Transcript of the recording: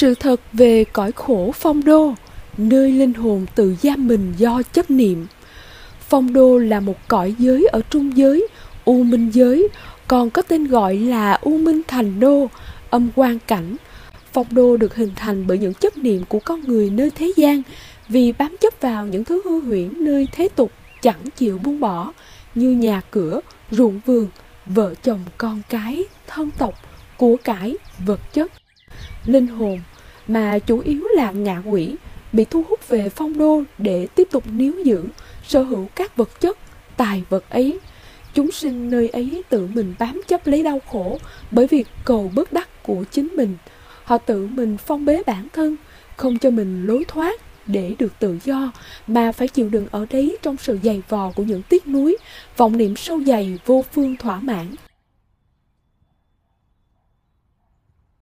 Sự thật về cõi khổ phong đô, nơi linh hồn tự giam mình do chấp niệm. Phong đô là một cõi giới ở trung giới, u minh giới, còn có tên gọi là u minh thành đô, âm quan cảnh. Phong đô được hình thành bởi những chấp niệm của con người nơi thế gian, vì bám chấp vào những thứ hư huyễn nơi thế tục chẳng chịu buông bỏ, như nhà cửa, ruộng vườn, vợ chồng con cái, thân tộc, của cải, vật chất. Linh hồn mà chủ yếu là ngạ quỷ bị thu hút về phong đô để tiếp tục níu giữ, sở hữu các vật chất, tài vật ấy. Chúng sinh nơi ấy tự mình bám chấp lấy đau khổ bởi việc cầu bất đắc của chính mình. Họ tự mình phong bế bản thân, không cho mình lối thoát để được tự do mà phải chịu đựng ở đấy trong sự dày vò của những tiếc nuối, vọng niệm sâu dày vô phương thỏa mãn.